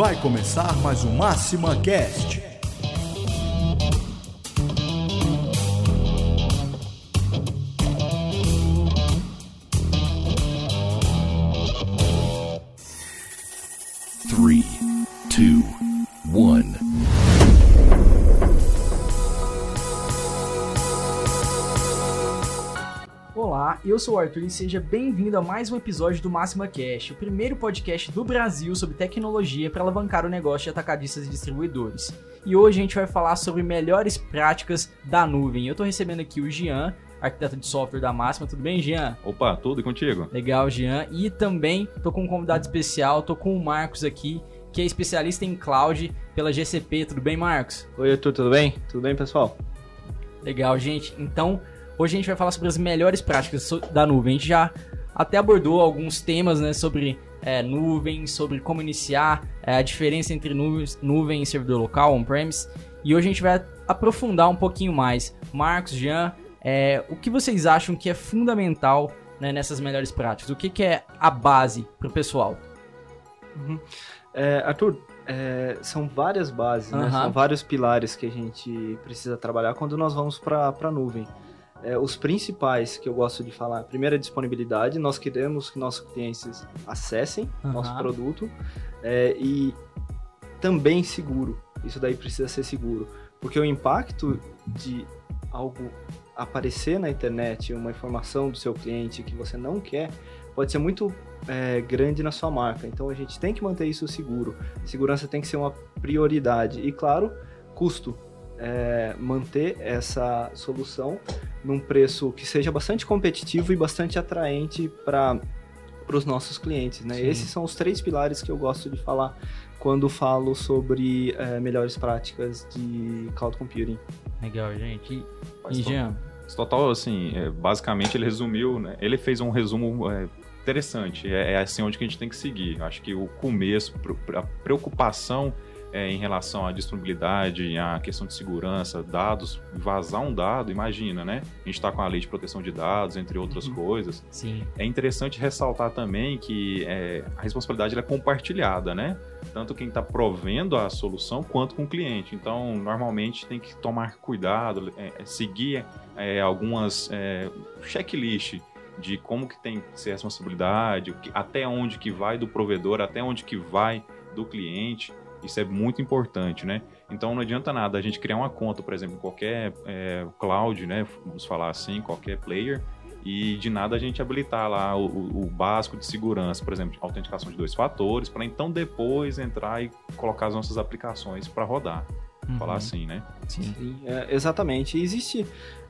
Vai começar mais um Máxima Cast. Eu sou o Arthur e seja bem-vindo a mais um episódio do Máxima Cash, o primeiro podcast do Brasil sobre tecnologia para alavancar o negócio de atacadistas e distribuidores. E hoje a gente vai falar sobre melhores práticas da nuvem. Eu estou recebendo aqui o Jean, arquiteto de software da Máxima. Tudo bem, Jean? Opa, tudo e contigo? Legal, Jean. E também tô com um convidado especial, tô com o Marcos aqui, que é especialista em cloud pela GCP. Tudo bem, Marcos? Oi, Arthur, tudo bem? Tudo bem, pessoal? Legal, gente. Então, hoje a gente vai falar sobre as melhores práticas da nuvem. A gente já até abordou alguns temas, né, sobre é, nuvem, sobre como iniciar, é, a diferença entre nuvem, nuvem e servidor local, on-premise. E hoje a gente vai aprofundar um pouquinho mais. Marcos, Jean, é, o que vocês acham que é fundamental né, nessas melhores práticas? O que, que é a base para o pessoal? É, Arthur, é, são várias bases, né? Aham. São vários pilares que a gente precisa trabalhar quando nós vamos para a nuvem. É, os principais que eu gosto de falar, primeiro é disponibilidade. Nós queremos que nossos clientes acessem Aham. nosso produto é, e também seguro. Isso daí precisa ser seguro, porque o impacto de algo aparecer na internet, uma informação do seu cliente que você não quer, pode ser muito é, grande na sua marca. Então a gente tem que manter isso seguro. Segurança tem que ser uma prioridade e, claro, custo. É, manter essa solução num preço que seja bastante competitivo e bastante atraente para os nossos clientes. Né? Sim. Esses são os três pilares que eu gosto de falar quando falo sobre é, melhores práticas de cloud computing. Legal, gente. E, e Jean? Total, assim, é, basicamente ele resumiu, né? Ele fez um resumo é, interessante. É, é assim onde que a gente tem que seguir. Acho que o começo, a preocupação é, em relação à disponibilidade, à questão de segurança, dados, vazar um dado, imagina, né? A gente está com a lei de proteção de dados, entre outras Uhum. coisas. Sim. É interessante ressaltar também que é, a responsabilidade é compartilhada, né? Tanto quem está provendo a solução quanto com o cliente. Então, normalmente tem que tomar cuidado, é, é, seguir é, algumas é, checklist de como que tem que ser a responsabilidade, até onde que vai do provedor, até onde que vai do cliente. Isso é muito importante, né? Então não adianta nada a gente criar uma conta, por exemplo, em qualquer é, cloud, né? Vamos falar assim, qualquer player, e de nada a gente habilitar lá o, o- o básico de segurança, por exemplo, autenticação de dois fatores, para então depois entrar e colocar as nossas aplicações para rodar. Falar Uhum. assim, né? Sim. Sim, é, exatamente. E Existe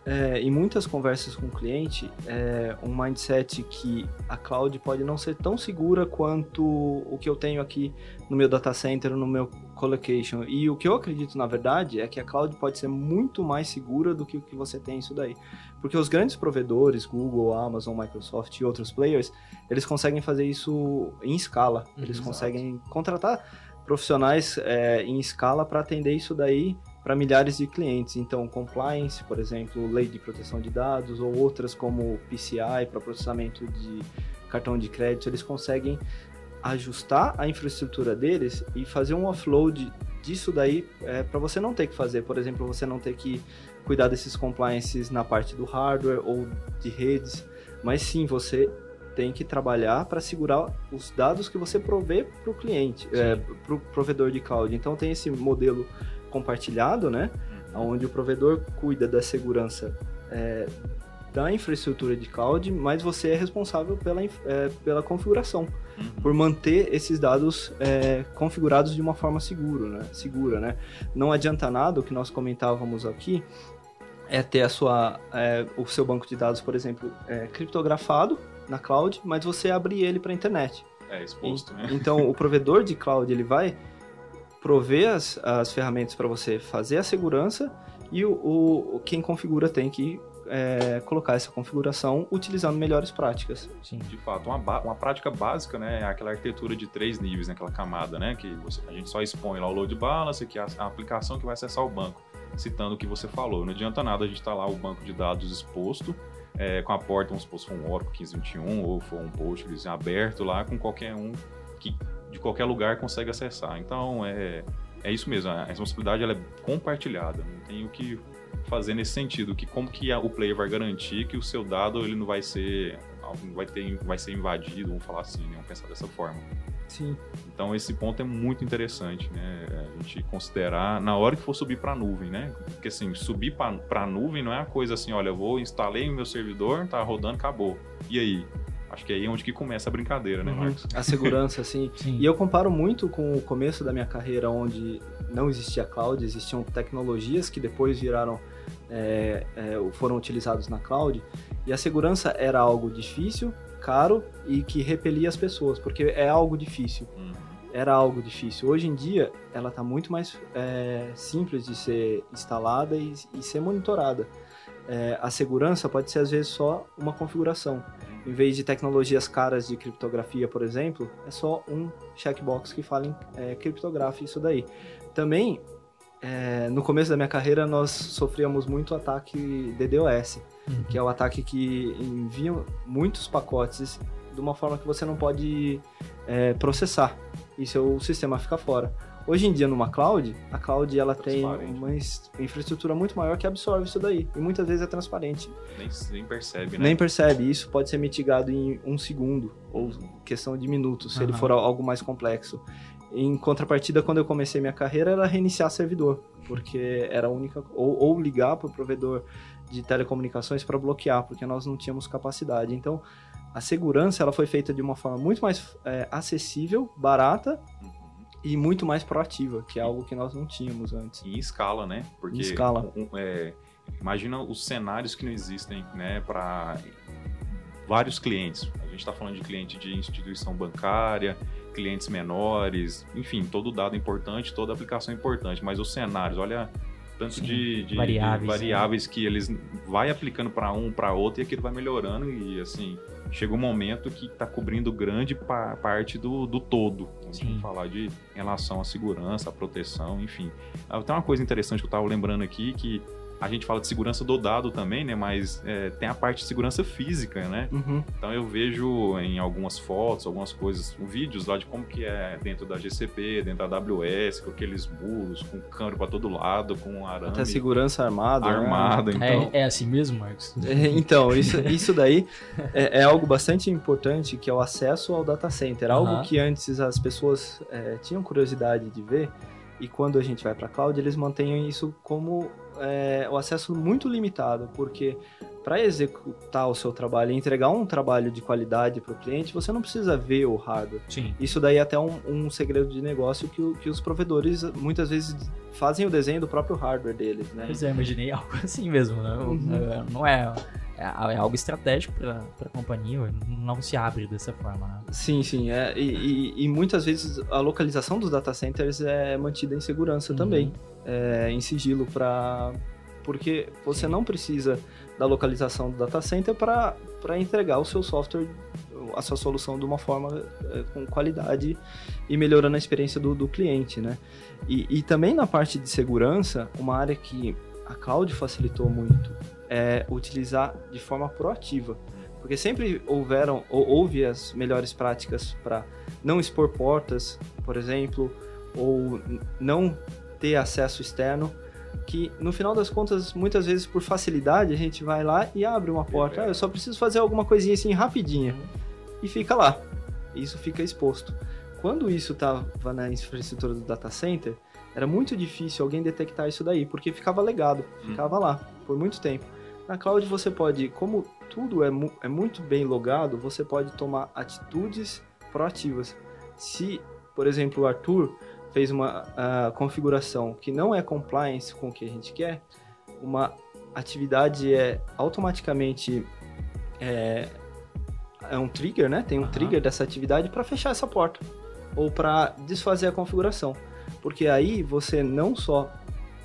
é, em muitas conversas com o cliente é, um mindset que a cloud pode não ser tão segura quanto o que eu tenho aqui no meu data center, no meu colocation. E o que eu acredito, na verdade, é que a cloud pode ser muito mais segura do que o que você tem isso daí. Porque os grandes provedores, Google, Amazon, Microsoft e outros players, eles conseguem fazer isso em escala. Eles Uhum. conseguem contratar profissionais é, em escala para atender isso daí para milhares de clientes. Então, compliance, por exemplo, lei de proteção de dados ou outras como PCI para processamento de cartão de crédito, eles conseguem ajustar a infraestrutura deles e fazer um offload disso daí para você não ter que fazer, por exemplo, você não ter que cuidar desses compliances na parte do hardware ou de redes, mas sim você tem que trabalhar para segurar os dados que você provê para o cliente, para o provedor de cloud. Então tem esse modelo compartilhado, né? onde o provedor cuida da segurança é, da infraestrutura de cloud, mas você é responsável pela, é, pela configuração, Uhum. por manter esses dados é, configurados de uma forma seguro, né? segura. Né? Não adianta nada, o que nós comentávamos aqui, é ter a sua, é, o seu banco de dados, por exemplo, é, criptografado na cloud, mas você abrir ele para a internet. É exposto, né? Então, o provedor de cloud ele vai prover as, as ferramentas para você fazer a segurança e o, o- quem configura tem que é, colocar essa configuração utilizando melhores práticas. Sim. De fato, uma, uma prática básica, né, é aquela arquitetura de três níveis, né, aquela camada, né, que você- a gente só expõe lá o load balance, que é a, a aplicação que vai acessar o banco, citando o que você falou. Não adianta nada a gente estar lá o banco de dados exposto, é, com a porta, vamos supor, se for um Oracle 1521 ou for um Postgres aberto lá com qualquer um que de qualquer lugar consegue acessar. Então, é, é isso mesmo, a responsabilidade ela é compartilhada, não tem o que fazer nesse sentido, que como que o player vai garantir que o seu dado ele não vai ser vai ter vai ser invadido, vamos falar assim, né? vamos pensar dessa forma. Sim. Então esse ponto é muito interessante, né? A gente considerar na hora que for subir para a nuvem, né? Porque assim, subir para a nuvem não é a coisa assim, olha, eu vou instalei o meu servidor, tá rodando, acabou. E aí? Acho que é aí onde que começa a brincadeira, né, uhum. Marcos? A segurança, sim. sim. E eu comparo muito com o começo da minha carreira, onde não existia cloud, existiam tecnologias que depois viraram, é, é, foram utilizados na cloud. E a segurança era algo difícil, caro e que repelia as pessoas, porque é algo difícil. Uhum. Era algo difícil. Hoje em dia, ela está muito mais é, simples de ser instalada e, e ser monitorada. É, a segurança pode ser, às vezes, só uma configuração. Em vez de tecnologias caras de criptografia, por exemplo, é só um checkbox que fala em é, criptografe isso daí. Também, é, no começo da minha carreira, nós sofríamos muito ataque DDoS uhum. que é o ataque que envia muitos pacotes de uma forma que você não pode é, processar e seu sistema fica fora. Hoje em dia, numa cloud, a cloud ela tem uma infraestrutura muito maior que absorve isso daí. E muitas vezes é transparente. Nem, nem percebe, né? Nem percebe. Isso pode ser mitigado em um segundo, ou questão de minutos, se uhum. ele for algo mais complexo. Em contrapartida, quando eu comecei minha carreira, era reiniciar servidor, porque era a única. Ou, ou ligar para o provedor de telecomunicações para bloquear, porque nós não tínhamos capacidade. Então, a segurança ela foi feita de uma forma muito mais é, acessível, barata uhum. e muito mais proativa, que é algo que nós não tínhamos antes. E em escala, né? Porque em escala. É, imagina os cenários que não existem, né, para vários clientes. A gente está falando de cliente de instituição bancária, clientes menores, enfim, todo dado importante, toda aplicação importante, mas os cenários, olha tanto de, de, variáveis, de variáveis né? que eles vai aplicando para um, para outro e aquilo vai melhorando e assim chega um momento que está cobrindo grande pa parte do, do todo. Vamos falar de em relação à segurança, à proteção, enfim. Ah, tem uma coisa interessante que eu estava lembrando aqui que a gente fala de segurança do dado também, né? Mas é, tem a parte de segurança física, né? Uhum. Então eu vejo em algumas fotos, algumas coisas, vídeos lá de como que é dentro da GCP, dentro da AWS, com aqueles muros, com câmera para todo lado, com arame. Até segurança armada. Né? Armada, né? então. É, é, assim mesmo, Marcos? É, então, isso, isso daí é, é, algo bastante importante, que é o acesso ao data center. Algo uhum. que antes as pessoas é, tinham curiosidade de ver, e quando a gente vai para a cloud, eles mantêm isso como é, o acesso muito limitado, porque para executar o seu trabalho e entregar um trabalho de qualidade para o cliente, você não precisa ver o hardware. Sim. Isso daí é até um, um segredo de negócio que, que os provedores muitas vezes fazem o desenho do próprio hardware deles, né? Pois é, imaginei algo assim mesmo, né? Uhum. Não é é, é algo estratégico para a companhia, não se abre dessa forma. Né? Sim, sim. É, e, e, e, muitas vezes a localização dos data centers é mantida em segurança uhum. também, é, em sigilo, para porque você não precisa da localização do data center para entregar o seu software, a sua solução de uma forma é, com qualidade e melhorando a experiência do, do cliente, né? E, e também na parte de segurança, uma área que a cloud facilitou muito é utilizar de forma proativa. Porque sempre houveram, ou houve as melhores práticas para não expor portas, por exemplo, ou não ter acesso externo, que no final das contas, muitas vezes por facilidade, a gente vai lá e abre uma porta. Ah, eu só preciso fazer alguma coisinha assim rapidinha. E fica lá. Isso fica exposto. Quando isso estava na infraestrutura do data center, era muito difícil alguém detectar isso daí, porque ficava legado, ficava hum. lá por muito tempo. Na cloud você pode, como tudo é, mu é muito bem logado, você pode tomar atitudes proativas. Se, por exemplo, o Arthur fez uma uh, configuração que não é compliance com o que a gente quer, uma atividade é automaticamente é, é um trigger, né? Tem um uhum. trigger dessa atividade para fechar essa porta ou para desfazer a configuração, porque aí você não só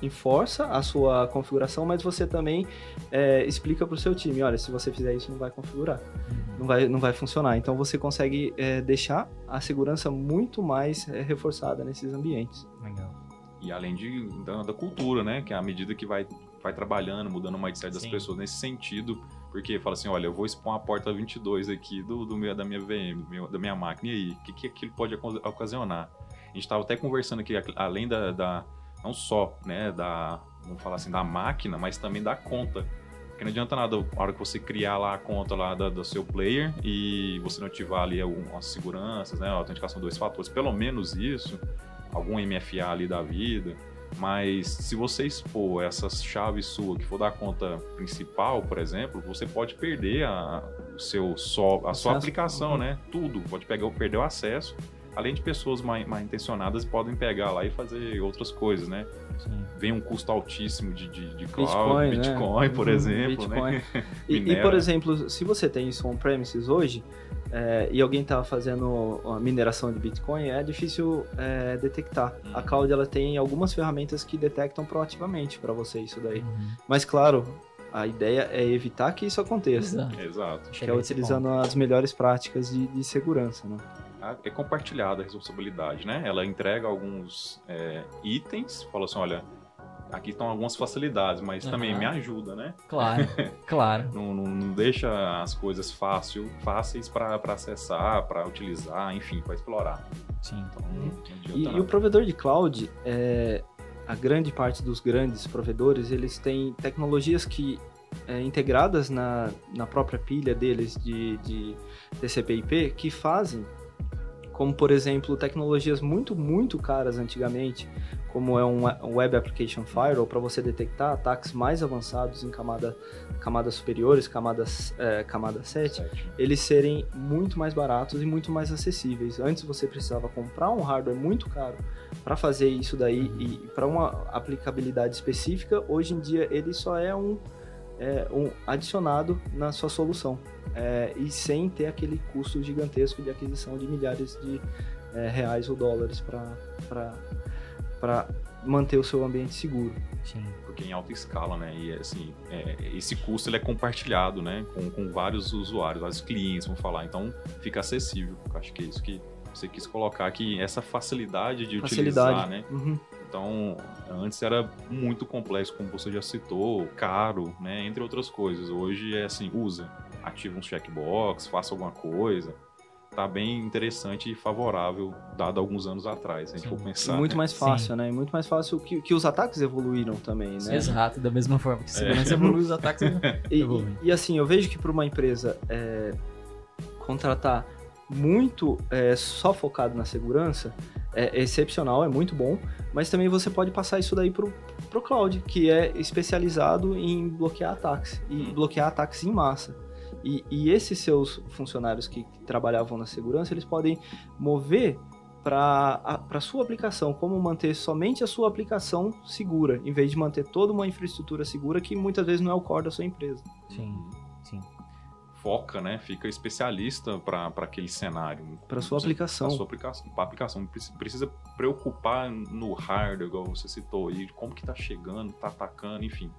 enforça a sua configuração, mas você também é, explica para o seu time, olha, se você fizer isso não vai configurar, uhum. Não vai, não vai funcionar. Então você consegue é, deixar a segurança muito mais é, reforçada nesses ambientes. Legal. E além de, da, da, cultura, né, que é à medida que vai vai trabalhando, mudando o mindset das Sim. pessoas nesse sentido, porque fala assim, olha, eu vou expor uma porta 22 aqui do, do meu, da minha VM, do meu- da minha máquina, e aí, o que, que aquilo pode oca- ocasionar? A gente estava até conversando aqui, além da, da- não só, né, da, vamos falar assim, da máquina, mas também da conta. Porque não adianta nada a hora que você criar lá a conta lá da- do seu player e você não ativar ali algumas seguranças, né, a autenticação dois fatores, pelo menos isso, algum MFA ali da vida, mas se você expor essas chaves suas que for da conta principal, por exemplo, você pode perder a, o seu só, a sua Acesso. aplicação, Uhum. né? Tudo. Pode pegar, perder o acesso. Além de pessoas mal, mal intencionadas podem pegar lá e fazer outras coisas, né? Sim. Vem um custo altíssimo de, de, de cloud, Bitcoin, né? Bitcoin, por Uhum, exemplo, né? Bitcoin. E, e, Minera. por exemplo, se você tem isso on-premises hoje é, e alguém está fazendo a mineração de Bitcoin, é difícil é, detectar. Hum. A cloud ela tem algumas ferramentas que detectam proativamente para você isso daí. Uhum. Mas claro, a ideia é evitar que isso aconteça. Exato. Exato. Que é utilizando as melhores práticas de, de segurança, né? É compartilhada a responsabilidade, né? Ela entrega alguns é, itens, fala assim, olha, aqui estão algumas facilidades, mas também Aham. me ajuda, né? Claro, claro. Não, não- não deixa as coisas fácil, fáceis para acessar, para utilizar, enfim, para explorar. Sim. Então, E, e o provedor de cloud, é, a grande parte dos grandes provedores, eles têm tecnologias que é, integradas na, na própria pilha deles de, de TCP/IP que fazem, como por exemplo tecnologias muito muito caras antigamente, como é um we- Web Application Firewall para você detectar ataques mais avançados em camada, camadas superiores, camadas é, camada 7 Sete. eles serem muito mais baratos e muito mais acessíveis. Antes você precisava comprar um hardware muito caro para fazer isso daí e para uma aplicabilidade específica. Hoje em dia ele só é um, é, um adicionado na sua solução é, e sem ter aquele custo gigantesco de aquisição de milhares de é, reais ou dólares para manter o seu ambiente seguro. Sim. porque em alta escala, né? E assim, é, esse custo ele é compartilhado, né? Com, com vários usuários, vários clientes, vamos falar. Então fica acessível. Acho que é isso que você quis colocar aqui, essa facilidade de utilizar, Facilidade. né? Uhum. Então, antes era muito complexo, como você já citou, caro, né? Entre outras coisas. Hoje é assim, usa, ativa um checkbox, faça alguma coisa. Tá bem interessante e favorável, dado alguns anos atrás, se a gente Sim. for E pensar. muito né? mais fácil, né? E muito mais fácil que, que os ataques evoluíram também, né? Exato, da mesma forma É. que segurança evolui, os ataques E, evoluem. e, e, assim, eu vejo que para uma empresa é, contratar muito é, só focado na segurança é excepcional, é muito bom, mas também você pode passar isso daí pro, pro cloud, que é especializado em bloquear ataques e Hum. bloquear ataques em massa. E, e esses seus funcionários que trabalhavam na segurança, eles podem mover para a sua aplicação, como manter somente a sua aplicação segura, em vez de manter toda uma infraestrutura segura que muitas vezes não é o core da sua empresa. Sim, sim. Foca, né? Fica especialista para aquele cenário. Pra sua aplicação. Para sua aplicação. Pra aplicação. Preci- Precisa preocupar no hardware, igual você citou aí, como que tá chegando, tá atacando, enfim.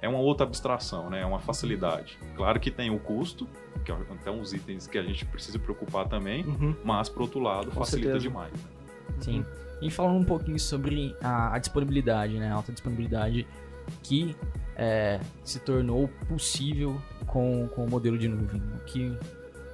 É uma outra abstração, né? É uma facilidade. Claro que tem o custo, que é até uns itens que a gente precisa preocupar também, Uhum. mas, por outro lado, Com facilita certeza. demais. né? Sim. E falando um pouquinho sobre a, a disponibilidade, né? A alta disponibilidade que é, se tornou possível com, com o modelo de nuvem. O Que,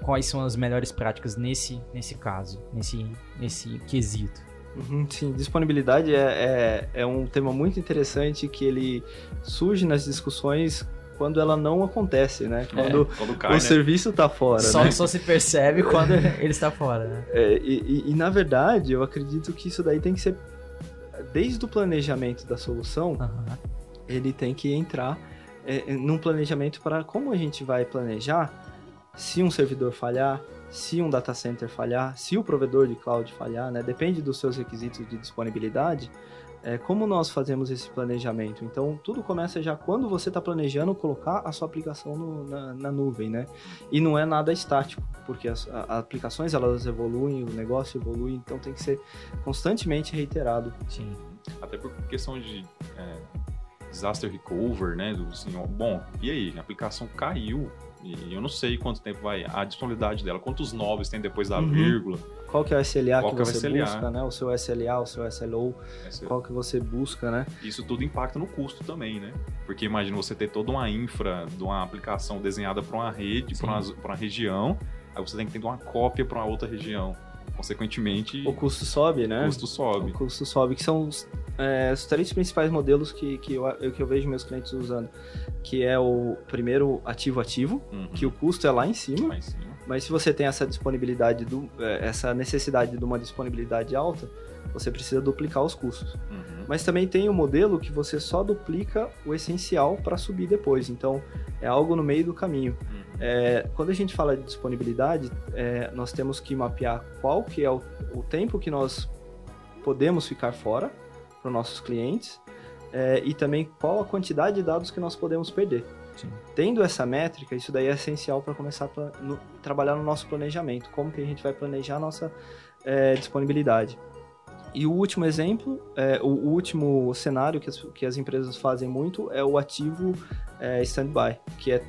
quais são as melhores práticas nesse, nesse caso, nesse, nesse quesito? Uhum, sim, disponibilidade é, é, é um tema muito interessante que ele surge nas discussões quando ela não acontece, né? Quando Quando cai, o né? serviço tá fora, Só, né? só se percebe quando ele está fora, né? É, e, e- e, na verdade, eu acredito que isso daí tem que ser desde o planejamento da solução. Ele tem que entrar é, num planejamento para como a gente vai planejar se um servidor falhar, se um data center falhar, se o provedor de cloud falhar, né? Depende dos seus requisitos de disponibilidade. É, como nós fazemos esse planejamento? Então, tudo começa já quando você está planejando colocar a sua aplicação no- na, na nuvem, né? E não é nada estático, porque as a- aplicações elas evoluem, o negócio evolui, então tem que ser constantemente reiterado. Sim. Até por questão de é, disaster recover, né? Do, assim, bom, e aí? A aplicação caiu. E eu não sei quanto tempo vai a disponibilidade dela, quantos novos tem depois da Uhum. vírgula. Qual que é o SLA Qual que que é você SLA? busca, né? O seu SLA, o seu SLO, Essa- qual que você busca, né? Isso tudo impacta no custo também, né? Porque imagina você ter toda uma infra de uma aplicação desenhada para uma rede, para uma, uma região, aí você tem que ter uma cópia para uma outra região. Consequentemente, O custo sobe, né? o custo sobe. O custo sobe, que são os, é, os três principais modelos que, que, eu, que eu vejo meus clientes usando. Que é o primeiro ativo-ativo, Uhum. que o custo é lá em cima, Lá em cima. mas se você tem essa disponibilidade, do, é, essa necessidade de uma disponibilidade alta, você precisa duplicar os custos. Uhum. Mas também tem o modelo que você só duplica o essencial para subir depois. Então, é algo no meio do caminho. Uhum. É, quando a gente fala de disponibilidade, é, nós temos que mapear qual que é o, o tempo que nós podemos ficar fora para os nossos clientes é, e também qual a quantidade de dados que nós podemos perder. Sim. Tendo essa métrica, isso daí é essencial para começar a no- trabalhar no nosso planejamento. Como que a gente vai planejar a nossa é, disponibilidade. E o último exemplo, é, o, o último cenário que as, que as empresas fazem muito é o ativo é, standby, que é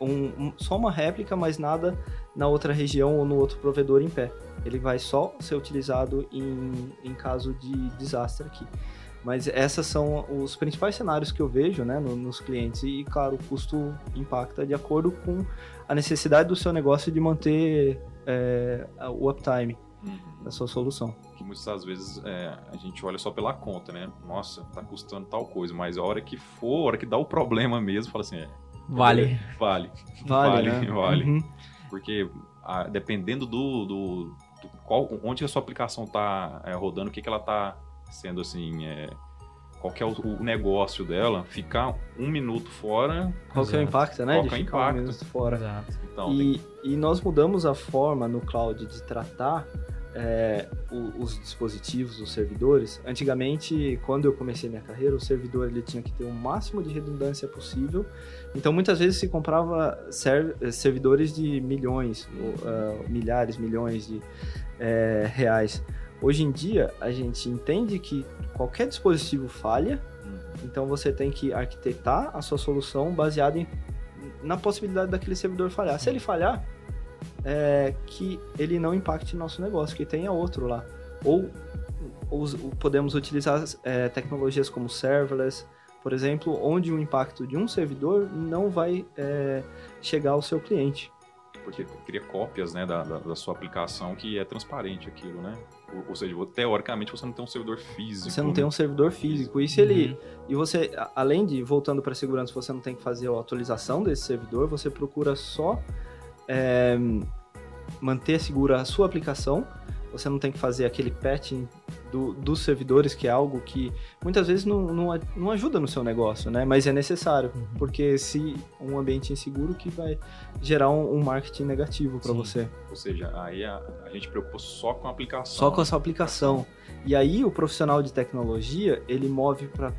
um- um- só uma réplica, mas nada na outra região ou no outro provedor em pé. Ele vai só ser utilizado em, em caso de desastre aqui. Mas esses são os principais cenários que eu vejo né, no- nos clientes. E, claro, o custo impacta de acordo com a necessidade do seu negócio de manter é, o uptime Uhum. da sua solução. Que muitas das vezes é, a gente olha só pela conta, né? Nossa, tá custando tal coisa, mas a hora que for, a hora que dá o problema mesmo, fala assim, é, Vale. vale. Vale, Vale, né? vale. Uhum. Porque ah, dependendo do, do, do qual, onde a sua aplicação está rodando, o que, que ela está sendo assim, é, qual que é o, o negócio dela, ficar um minuto fora, Qual que é o impacto, né? Qual de que é o ficar um impacto? minuto fora. Exato. então tem E, e nós mudamos a forma no cloud de tratar é, o- os dispositivos, os servidores. Antigamente, quando eu comecei minha carreira, o servidor ele tinha que ter o máximo de redundância possível. Então, muitas vezes se comprava ser- servidores de milhões, ou, ah, milhares, milhões de é, reais. Hoje em dia, a gente entende que qualquer dispositivo falha, Uhum. então você tem que arquitetar a sua solução baseada em, na possibilidade daquele servidor falhar. Se ele falhar, é, que ele não impacte nosso negócio, que tenha outro lá. Ou, us- podemos utilizar é, tecnologias como serverless, por exemplo, onde o impacto de um servidor não vai é, chegar ao seu cliente. porque cria cópias né, da, da, da sua aplicação que é transparente aquilo, né? Ou, ou seja, teoricamente você não tem um servidor físico. Você não né? tem um servidor físico. E se ele E você, além de, voltando para a segurança, você não tem que fazer a atualização desse servidor, você procura só é, manter segura a sua aplicação, você não tem que fazer aquele patching do- dos servidores, que é algo que muitas vezes não, não, não ajuda no seu negócio, né? Mas é necessário, Uhum. porque se um ambiente inseguro que vai gerar um, um marketing negativo para Sim. você. Ou seja, aí a, a gente preocupa só com a aplicação. Só com a sua aplicação. E aí o profissional de tecnologia, ele move para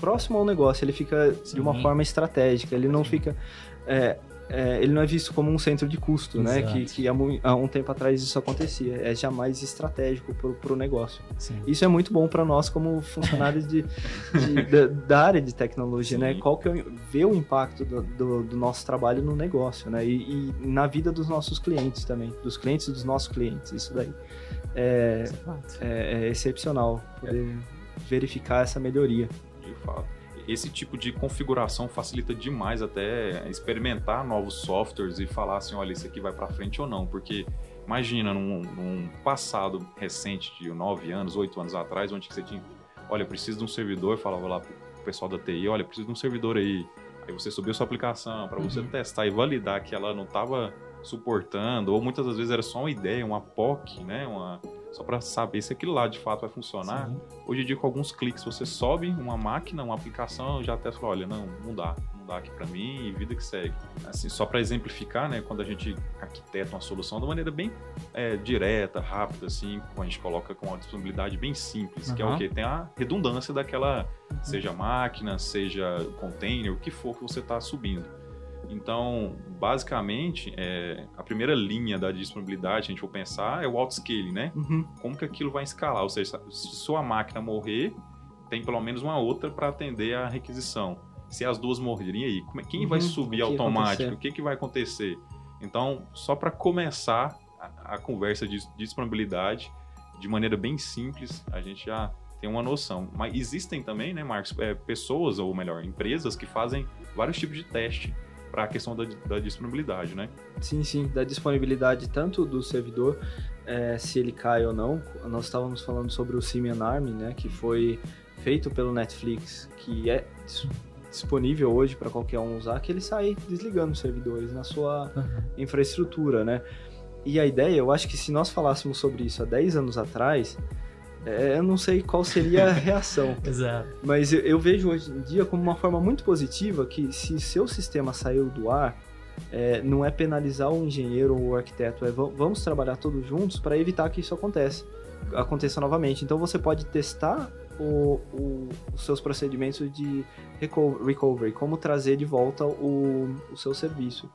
próximo ao negócio, ele fica de uma Sim. forma estratégica, ele não Sim. fica... é, é, ele não é visto como um centro de custo, né? Exato. Que, que há, há um tempo atrás isso acontecia. É jamais estratégico para o negócio. Sim. Isso é muito bom para nós como funcionários de, de- da, da área de tecnologia, né? Sim. Qual que é o, ver o impacto do, do- do nosso trabalho no negócio, né? E, e na vida dos nossos clientes também, dos clientes dos nossos clientes. Isso daí é, Exato. é, é excepcional poder verificar essa melhoria. De fato. Esse tipo de configuração facilita demais até experimentar novos softwares e falar assim, olha, isso aqui vai para frente ou não, porque imagina num, num passado recente de nove anos, oito anos atrás, onde você tinha, olha, preciso de um servidor, falava lá pro pessoal da TI, olha, preciso de um servidor aí, aí você subiu sua aplicação para você Uhum. testar e validar que ela não estava suportando, ou muitas das vezes era só uma ideia, uma POC, né, uma só para saber se aquilo lá de fato vai funcionar. Sim. Hoje em dia, com alguns cliques, você sobe uma máquina, uma aplicação, já até fala, olha, não, não dá, não dá aqui para mim e vida que segue. Assim, só para exemplificar, né, quando a gente arquiteta uma solução de maneira bem é, direta, rápida, assim, quando a gente coloca com uma disponibilidade bem simples, que é o que tem a redundância daquela, seja máquina, seja container, o que for que você está subindo. Então, basicamente, é, a primeira linha da disponibilidade, a gente for pensar, é o autoscaling, né? Uhum. como que aquilo vai escalar. Ou seja, se sua máquina morrer, tem pelo menos uma outra para atender a requisição. Se as duas morrerem, aí? Como é- Quem vai Uhum, subir o que automático? O que, que vai acontecer? Então, só para começar a, a conversa de disponibilidade, de maneira bem simples, a gente já tem uma noção. Mas existem também, né, Marcos, é, pessoas, ou melhor, empresas que fazem vários tipos de teste para a questão da, da disponibilidade, né? Sim, sim, da disponibilidade tanto do servidor, eh, se ele cai ou não. Nós estávamos falando sobre o Simian Army, né, que foi feito pelo Netflix, que é dis- disponível hoje para qualquer um usar, que ele sai desligando os servidores na sua infraestrutura, né? E a ideia, eu acho que se nós falássemos sobre isso há 10 anos atrás, eh, eu não sei qual seria a reação. Exato. Mas eu, eu vejo hoje em dia como uma forma muito positiva que se seu sistema saiu do ar, é, não é penalizar o engenheiro ou o arquiteto, é va- vamos trabalhar todos juntos para evitar que isso aconteça, aconteça novamente. Então você pode testar o- o- os seus procedimentos de reco- recovery, como trazer de volta o, o seu serviço.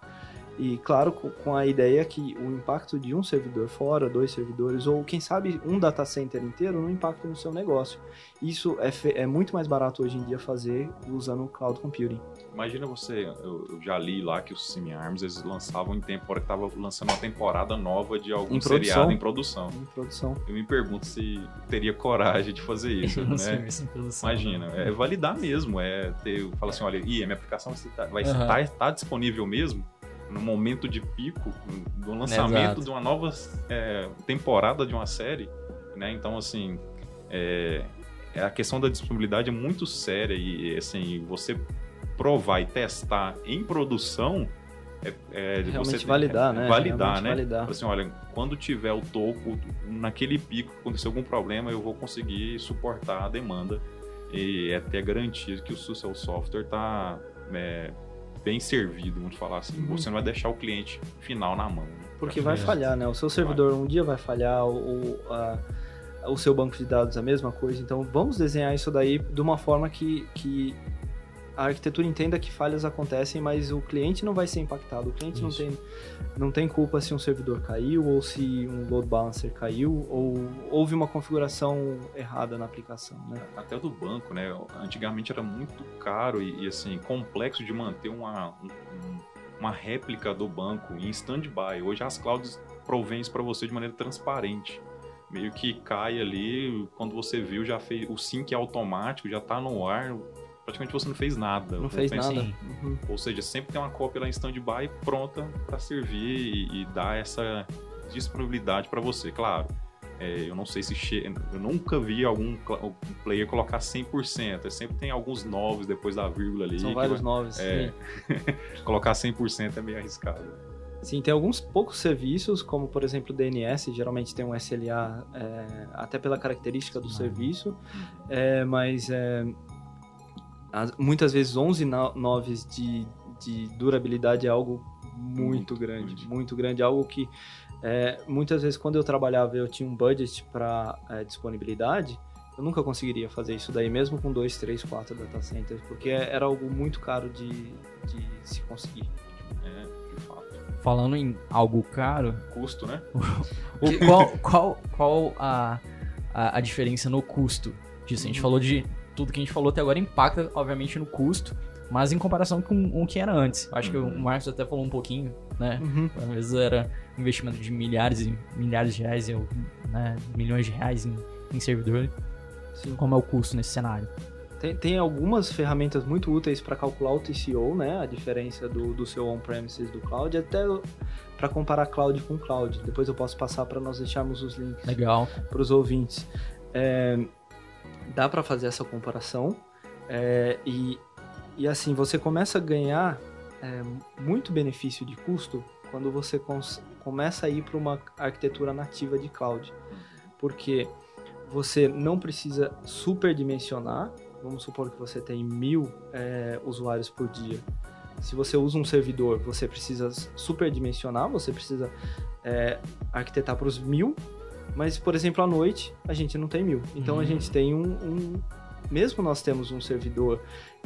E claro, co- com a ideia que o impacto de um servidor fora, dois servidores, ou quem sabe um data center inteiro, não impacta no seu negócio. Isso é, é muito mais barato hoje em dia fazer usando o cloud computing. Imagina você, eu, eu já li lá que os Semi-Arms eles lançavam em tempo, hora que tava lançando uma temporada nova de algum Em seriado em produção. Em produção. Eu me pergunto se teria coragem de fazer isso, né? produção, Imagina, né? é validar mesmo, é ter, falar assim, olha, e a minha aplicação vai estar vai Aham. estar- tá disponível mesmo no momento de pico do lançamento Exato. de uma nova é, temporada de uma série, né? Então assim, é, é- a questão da disponibilidade é muito séria e assim você provar e testar em produção é, é de Realmente você validar, é, né? Validar, né? validar. Assim, olha, quando tiver o topo, naquele pico, acontecer algum problema, eu vou conseguir suportar a demanda e é ter a garantia que o seu software está bem servido, vamos falar assim. Uhum. Você não vai deixar o cliente final na mão. Né? Porque vai É. falhar, né? O seu servidor um dia vai falhar, o, a- o seu banco de dados a mesma coisa. Então vamos desenhar isso daí de uma forma que, que a arquitetura entenda que falhas acontecem, mas o cliente não vai ser impactado. O cliente não tem, não tem culpa se um servidor caiu, ou se um load balancer caiu, ou houve uma configuração errada na aplicação, né? Até o do banco, né? Antigamente era muito caro e, e, assim, complexo de manter uma, um- um- uma réplica do banco em stand-by. Hoje as clouds provêm isso para você de maneira transparente. Meio que cai ali, quando você viu, já fez o sync é automático, já tá no ar, praticamente você não fez nada. Não fez nada. Uhum. Ou seja, sempre tem uma cópia lá em stand-by pronta para servir e, e dar essa disponibilidade para você. Claro, é, eu não sei se che... eu nunca vi algum um player colocar 100%. É, sempre tem alguns novos depois da vírgula ali. São vários vai- novos. É. Colocar 100% é meio arriscado. Sim, tem alguns poucos serviços, como por exemplo o DNS, geralmente tem um SLA, é, até pela característica do serviço, é, mas é, as- muitas vezes 11 no- noves de, de durabilidade é algo muito, Muito grande, grande. muito grande, algo que é, muitas vezes quando eu trabalhava eu tinha um budget para disponibilidade, eu nunca conseguiria fazer isso daí, mesmo com 2, 3, 4 data centers, porque era algo muito caro de, de se conseguir. É, de fato. Falando em algo caro, Custo, né? o qual, qual, qual a, a, a diferença no custo disso? A gente falou de tudo que a gente falou até agora impacta, obviamente, no custo, mas em comparação com o que era antes. Acho que o Uhum. Marcos até falou um pouquinho, né? Uhum. Às vezes era um investimento de milhares e milhares de reais, ou, né, milhões de reais em, em servidor. Sim. Como é o custo nesse cenário? Tem, tem algumas ferramentas muito úteis para calcular o TCO, né? A diferença do, do seu on-premises do cloud, até para comparar cloud com cloud. Depois eu posso passar para nós deixarmos os links Legal. para os ouvintes. É, dá para fazer essa comparação é, e, e assim você começa a ganhar é, muito benefício de custo quando você começa a ir para uma arquitetura nativa de cloud, porque você não precisa superdimensionar. Vamos supor que você tem mil é, usuários por dia. Se você usa um servidor, você precisa superdimensionar, você precisa é, arquitetar para os mil mas, por exemplo, à noite a gente não tem mil. Então a Hum. gente tem um, um- Mesmo nós temos um servidor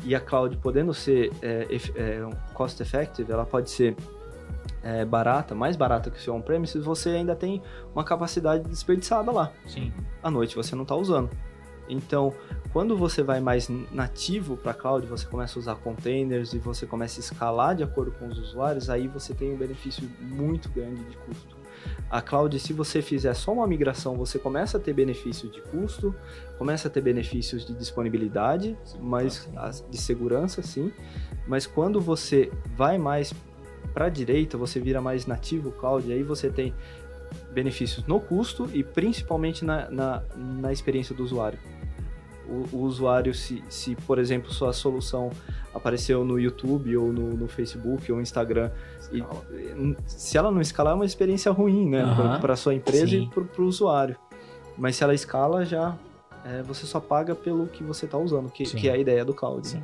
e a cloud podendo ser é, é, cost effective, ela pode ser é, barata, mais barata que o seu on-premises, você ainda tem uma capacidade desperdiçada lá. Sim. À noite você não está usando. Então, quando você vai mais nativo para cloud, você começa a usar containers e você começa a escalar de acordo com os usuários, aí você tem um benefício muito grande de custo. A cloud, se você fizer só uma migração, você começa a ter benefícios de custo, começa a ter benefícios de disponibilidade, mas de segurança, sim. Mas quando você vai mais para a direita, você vira mais nativo cloud, aí você tem benefícios no custo e principalmente na, na, na experiência do usuário. O, o, usuário, se, se, por exemplo, sua solução apareceu no YouTube ou no, no Facebook ou Instagram, e, se ela não escalar, é uma experiência ruim, né? Uhum. Para sua empresa Sim. e para o usuário. Mas se ela escala, já é, você só paga pelo que você está usando, que, que, é a ideia do cloud. Sim.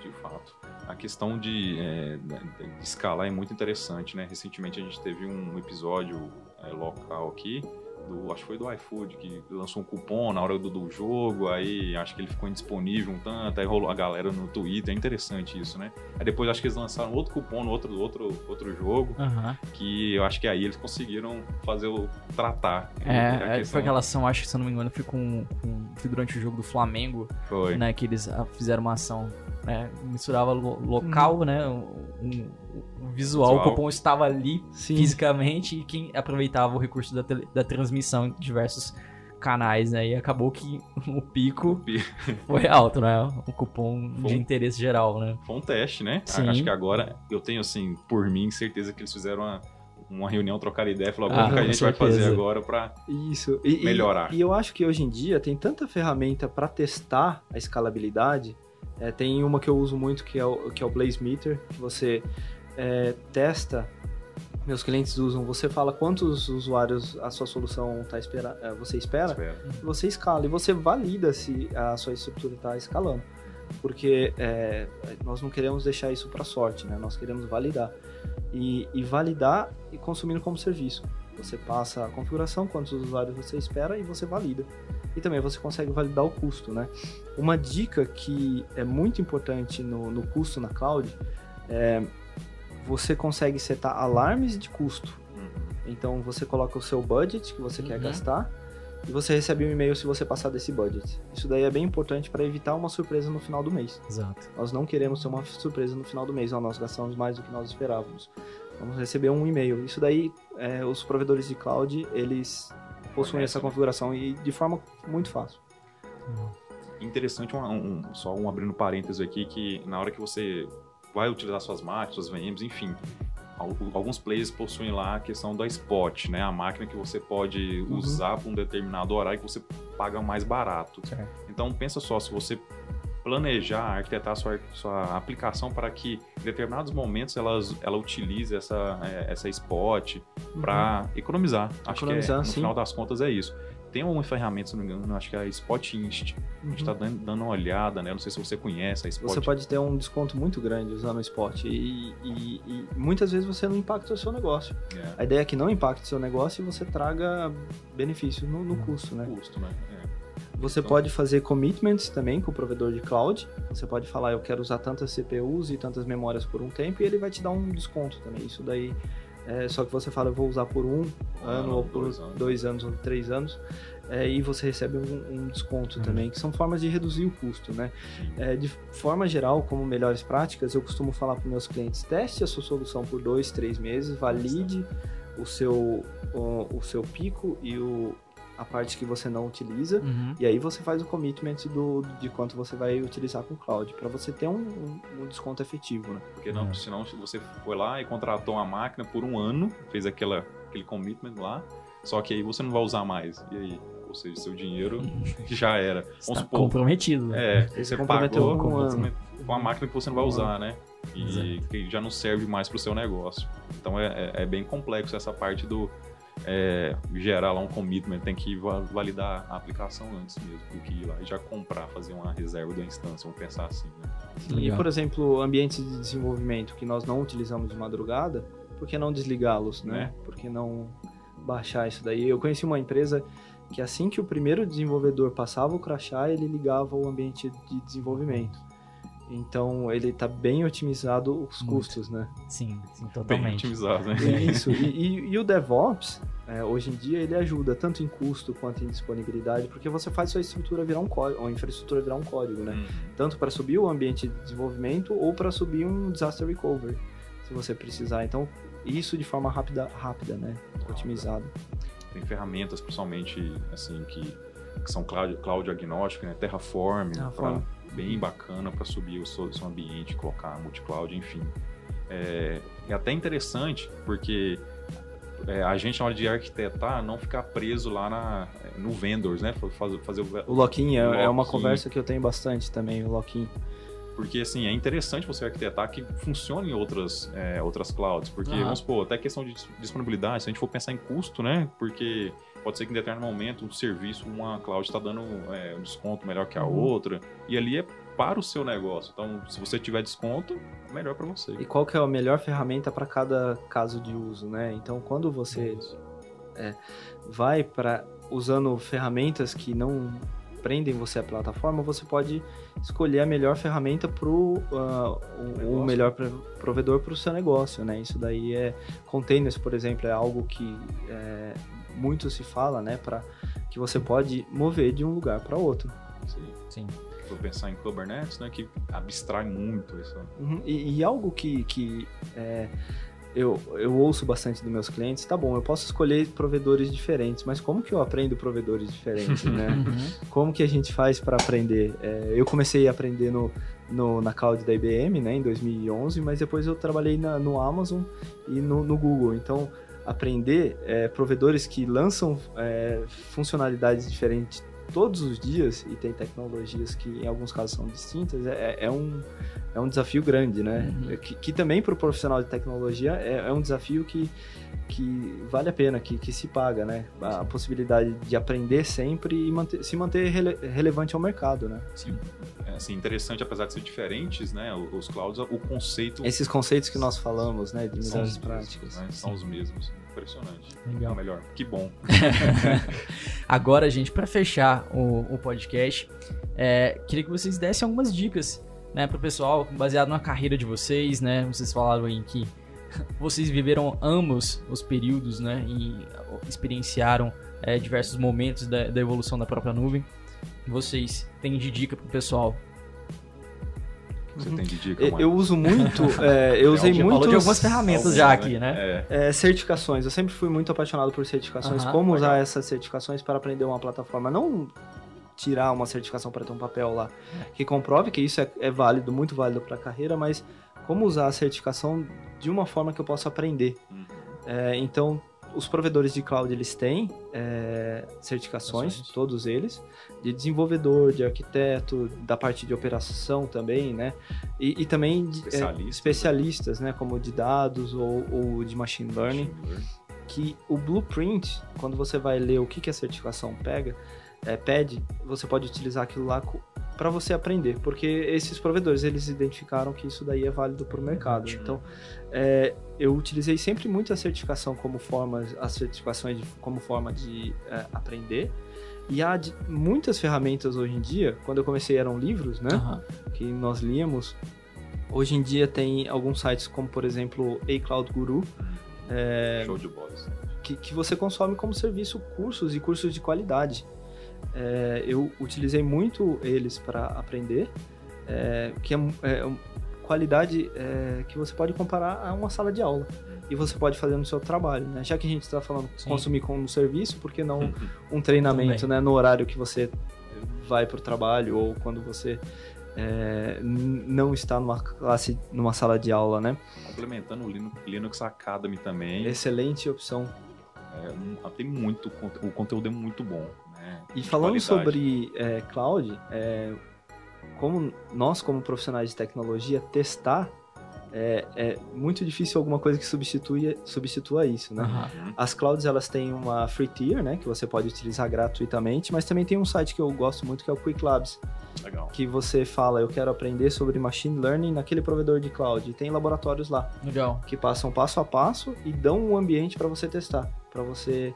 De fato. A questão de, é, de, escalar é muito interessante, né? Recentemente a gente teve um episódio é, local aqui do, acho que foi do iFood, que lançou um cupom na hora do, do, jogo, aí acho que ele ficou indisponível um tanto, aí rolou a galera no Twitter, é interessante isso, né? Aí depois acho que eles lançaram outro cupom no outro, outro, outro jogo, uhum. que eu acho que aí eles conseguiram fazer o tratar. É, é foi aquela ação, acho que se eu não me engano, foi, com, com, foi durante o jogo do Flamengo, foi. né, que eles ah, fizeram uma ação né? Misturava lo local, uhum. né? Um, um, visual, visual, o cupom estava ali Sim. fisicamente e quem aproveitava o recurso da, da transmissão em diversos canais, né? E acabou que o pico, o pico. foi alto, né? O cupom foi de interesse geral, né? Foi um teste, né? Sim. Acho que agora eu tenho, assim, por mim, certeza que eles fizeram uma, uma reunião, trocar ideia, falar ah, o que a gente certeza. vai fazer agora para melhorar. E, e, eu acho que hoje em dia tem tanta ferramenta para testar a escalabilidade é, tem uma que eu uso muito que é o, que é o Blaze Meter, que você é, testa, meus clientes usam, você fala quantos usuários a sua solução tá espera, é, você espera, espera, você escala e você valida se a sua estrutura está escalando. Porque é, nós não queremos deixar isso para sorte, né? nós queremos validar. E, e validar e consumindo como serviço. Você passa a configuração, quantos usuários você espera e você valida. E também você consegue validar o custo, né? Uma dica que é muito importante no, no custo na cloud é você consegue setar alarmes de custo. Uhum. Então você coloca o seu budget que você uhum. quer gastar e você recebe um e-mail se você passar desse budget. Isso daí é bem importante para evitar uma surpresa no final do mês. Exato. Nós não queremos ter uma surpresa no final do mês, ó, nós gastamos mais do que nós esperávamos. Vamos receber um e-mail. Isso daí, é, os provedores de cloud, eles possuem essa configuração e de forma muito fácil. Interessante, um, um, só um abrindo parênteses aqui, que na hora que você vai utilizar suas máquinas, suas VMs, enfim, alguns players possuem lá a questão da spot, né? A máquina que você pode uhum. usar para um determinado horário que você paga mais barato. Então pensa só, se você planejar, arquitetar sua, sua aplicação para que em determinados momentos ela, ela utilize essa, é, essa spot para uhum. economizar. Acho economizar, que é, no sim. final das contas é isso. Tem uma ferramenta, se não me engano, acho que é a Spot Inst. Uhum. A gente está uhum. dando, dando, uma olhada, né? Não sei se você conhece a Spot. Você pode ter um desconto muito grande usando o Spot e, e, e muitas vezes você não impacta o seu negócio. É. A ideia é que não impacte o seu negócio e você traga benefício no, no uhum. custo, né? Custo, né? É. Você então... pode fazer commitments também com o provedor de cloud. Você pode falar, eu quero usar tantas CPUs e tantas memórias por um tempo, e ele vai te dar um desconto também. Isso daí é só que você fala, eu vou usar por um, um ano, ou por dois anos, dois anos ou três anos. É, e você recebe um, um desconto uhum. também, que são formas de reduzir o custo, né? É, de forma geral, como melhores práticas, eu costumo falar para meus clientes, teste a sua solução por dois, três meses, valide o seu, o, o seu pico e o, a parte que você não utiliza, uhum. e aí você faz o commitment do, de quanto você vai utilizar com o cloud, para você ter um, um, um, desconto efetivo, né? Porque não, uhum. senão você foi lá e contratou uma máquina por um ano, fez aquela, aquele commitment lá, só que aí você não vai usar mais, e aí? Ou seja, seu dinheiro já era. Vamos supor, comprometido. Né? É, você pagou com, um com uma máquina que você não vai usar, né? E que já não serve mais para o seu negócio. Então é, é, é bem complexo essa parte do, é, gerar lá um commitment, tem que validar a aplicação antes mesmo do que ir lá e já comprar, fazer uma reserva da instância, vamos pensar assim, né? E, por exemplo, ambientes de desenvolvimento que nós não utilizamos de madrugada, por que não desligá-los, né? É. Por que não baixar isso daí? Eu conheci uma empresa que assim que o primeiro desenvolvedor passava o crachá, ele ligava o ambiente de desenvolvimento. Então ele está bem otimizado os Muito. custos, né? Sim, sim, Bem totalmente. otimizado, né? Isso. E, e- e o DevOps, é, hoje em dia, ele ajuda tanto em custo quanto em disponibilidade, porque você faz sua estrutura virar um código, ou a infraestrutura virar um código, né? Hum, Tanto para subir o ambiente de desenvolvimento ou para subir um disaster recovery, se você precisar. Então, isso de forma rápida, rápida, né? Otimizado. Tem ferramentas, principalmente, assim, que, que são cloud, cloud agnóstico, né? Terraform, Terraform. pra- bem bacana para subir o seu, seu ambiente, colocar multi-cloud, enfim. É, é até interessante, porque é, a gente, na hora de arquitetar, não ficar preso lá na, no vendors, né? Fazer, fazer o, O lock-in é, é uma conversa que eu tenho bastante também, o lock-in. Porque, assim, é interessante você arquitetar que funcione em outras, é, outras clouds. Porque, Aham. vamos supor, até questão de dis- disponibilidade, se a gente for pensar em custo, né? Porque pode ser que em determinado momento um serviço, uma cloud está dando é, um desconto melhor que a Uhum. outra. E ali é para o seu negócio. Então, se você tiver desconto, melhor para você. E qual que é a melhor ferramenta para cada caso de uso, né? Então, quando você vai para usando ferramentas que não prendem você à plataforma, você pode escolher a melhor ferramenta para o Negócio. melhor pro- provedor para o seu negócio, né? Isso daí é containers, por exemplo, é algo que é, muito se fala, né? Para que você pode mover de um lugar para outro. Sim. Sim. Vou pensar em Kubernetes, né? Que abstrai muito isso. Uhum, E, e algo que, que é, eu, eu ouço bastante dos meus clientes, tá bom, eu posso escolher provedores diferentes, mas como que eu aprendo provedores diferentes, né? Uhum. Como que a gente faz para aprender? É, eu comecei a aprender no, no- na cloud da IBM, né, em 2011, mas depois eu trabalhei na- no Amazon e no, no Google. Então, aprender é, provedores que lançam é, funcionalidades diferentes todos os dias e tem tecnologias que em alguns casos são distintas é, é um, é um desafio grande, né? Uhum. Que, que também para o profissional de tecnologia é, é um desafio que, que vale a pena, que, que se paga, né? A possibilidade de aprender sempre e manter- se manter rele- relevante ao mercado, né? Sim. É, assim, interessante, apesar de ser diferentes, né? Os clouds, o conceito Esses conceitos que nós falamos, né? De são melhores os práticas. mesmos, né? São os mesmos. Impressionante. Legal. Ou melhor, que bom. Agora, gente, para fechar o, o podcast, é, queria que vocês dessem algumas dicas, né, pro pessoal, baseado na carreira de vocês, né? Vocês falaram aí que vocês viveram ambos os períodos, né, e experienciaram é, diversos momentos da, da evolução da própria nuvem. Vocês têm de dica pro pessoal? Você tem de dica, Eu, mano? eu uso muito, é, eu usei muito falou de algumas ferramentas já aqui, né? É. É, certificações. Eu sempre fui muito apaixonado por certificações. Como usar essas certificações para aprender uma plataforma. Não tirar uma certificação para ter um papel lá que comprove que isso é, é válido, muito válido para a carreira, mas como usar a certificação de uma forma que eu possa aprender. Uhum. É, então, os provedores de cloud eles têm é, certificações, todos eles, de desenvolvedor, de arquiteto, da parte de operação também, né? E, e também de, é, Especialistas. especialistas, né? Como de dados ou, ou de machine learning Machine learning. que o blueprint, quando você vai ler o que, que a certificação pega, é, pede, você pode utilizar aquilo lá para você aprender, porque esses provedores eles identificaram que isso daí é válido para o mercado. Uhum. Então, é, eu utilizei sempre muito a certificação como forma, as certificações de- como forma de é, aprender. E há de- muitas ferramentas hoje em dia, quando eu comecei eram livros, né? Aham. que nós líamos. Hoje em dia tem alguns sites como, por exemplo, A Cloud Guru, é, Show de bola. que, que você consome como serviço cursos e cursos de qualidade. É, eu utilizei muito eles para aprender, é, que é, é um- qualidade é, que você pode comparar a uma sala de aula. E você pode fazer no seu trabalho, né? Já que a gente está falando Sim. consumir como serviço, por que não um treinamento, Também. né? No horário que você vai para o trabalho ou quando você é, não está numa classe, numa sala de aula, né? Complementando o Linux, Linux Academy também. Excelente opção. É, um- tem muito, o conteúdo é muito bom. Né? E falando sobre é, cloud, é, como nós, como profissionais de tecnologia, testar é, é muito difícil alguma coisa que substitua, substitua isso, né? Uhum. As clouds elas têm uma free tier, né, que você pode utilizar gratuitamente, mas também tem um site que eu gosto muito que é o Quick Labs, Legal. que você fala, eu quero aprender sobre machine learning naquele provedor de cloud. E tem laboratórios lá Legal. que passam passo a passo e dão um ambiente para você testar, para você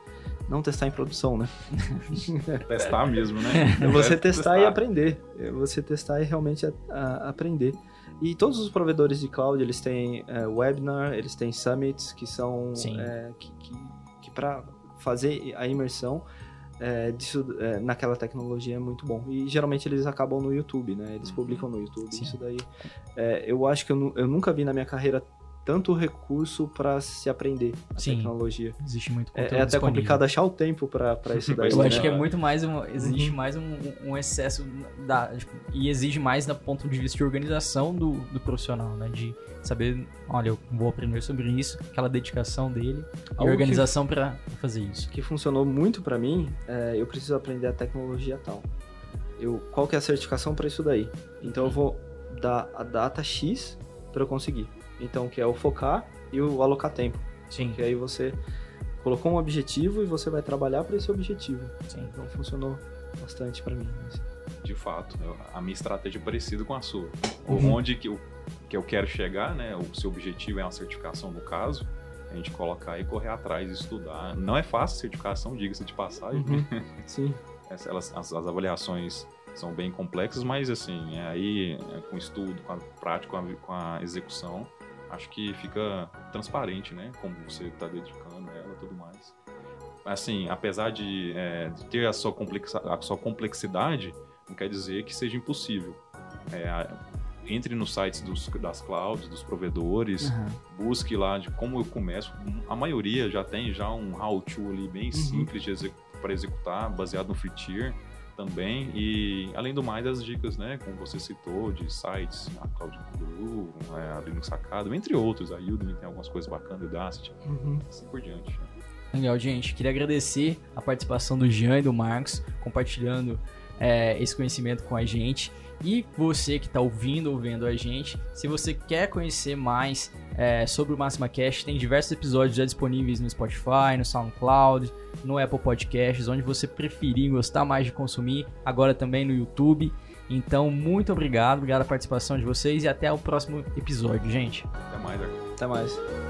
não testar em produção, né? Testar mesmo, né? É você testar, e aprender. É você testar e realmente a- a- aprender. E todos os provedores de cloud, eles têm é, webinar, eles têm summits, que são é, que, que, que para fazer a imersão é, disso, é, naquela tecnologia é muito bom. E geralmente eles acabam no YouTube, né? Eles publicam no YouTube. Sim. Isso daí, é, eu acho que eu, eu nunca vi na minha carreira tanto recurso para se aprender a Sim. tecnologia. Existe muito conteúdo É, é até disponível. complicado achar o tempo para isso daí. Eu Pois acho que é muito mais um, existe Uhum. mais um, um excesso da, tipo, e exige mais do ponto de vista de organização do, do profissional, né? De saber, olha, eu vou aprender sobre isso, aquela dedicação dele e Algo que- organização pra fazer isso. que funcionou muito pra mim, é, eu preciso aprender a tecnologia tal. Eu, qual que é a certificação para isso daí? Então eu vou dar a data X para eu conseguir. Então que é o focar e o alocar tempo. Sim, Que aí você colocou um objetivo e você vai trabalhar para esse objetivo. sim. Então funcionou bastante pra mim. assim. De fato, a minha estratégia é parecida com a sua. Uhum. Onde que eu, que eu quero chegar, né? O seu objetivo é uma certificação no caso. A gente colocar e correr atrás, estudar. Não é fácil a certificação, diga-se de passagem. Uhum. Sim. Elas- as, as avaliações são bem complexas, mas assim, é aí é, com estudo, com a prática, com a, com a execução, acho que fica transparente, né? Como você está dedicando ela tudo mais. Assim, apesar de, é, de ter a sua, complexa, a sua complexidade, não quer dizer que seja impossível. É, entre nos sites dos, das clouds, dos provedores, Aham. busque lá de como eu começo. A maioria já tem já um how-to ali bem simples de para executar, baseado no free tier também. E além do mais, as dicas, né, como você citou, de sites, a Cloud Guru, é, a Linux Academy, entre outros. A Udemy tem algumas coisas bacanas, o Udacity, Uhum. assim por diante. né? Legal, gente. Queria agradecer a participação do Jean e do Marcos, compartilhando é, esse conhecimento com a gente. E você que está ouvindo ou vendo a gente, se você quer conhecer mais é, sobre o Máxima Cash, tem diversos episódios já disponíveis no Spotify, no SoundCloud, no Apple Podcasts, onde você preferir, gostar mais de consumir, agora também no YouTube. Então, muito obrigado, obrigado a participação de vocês e até o próximo episódio, gente. Até mais, Arthur. Até mais.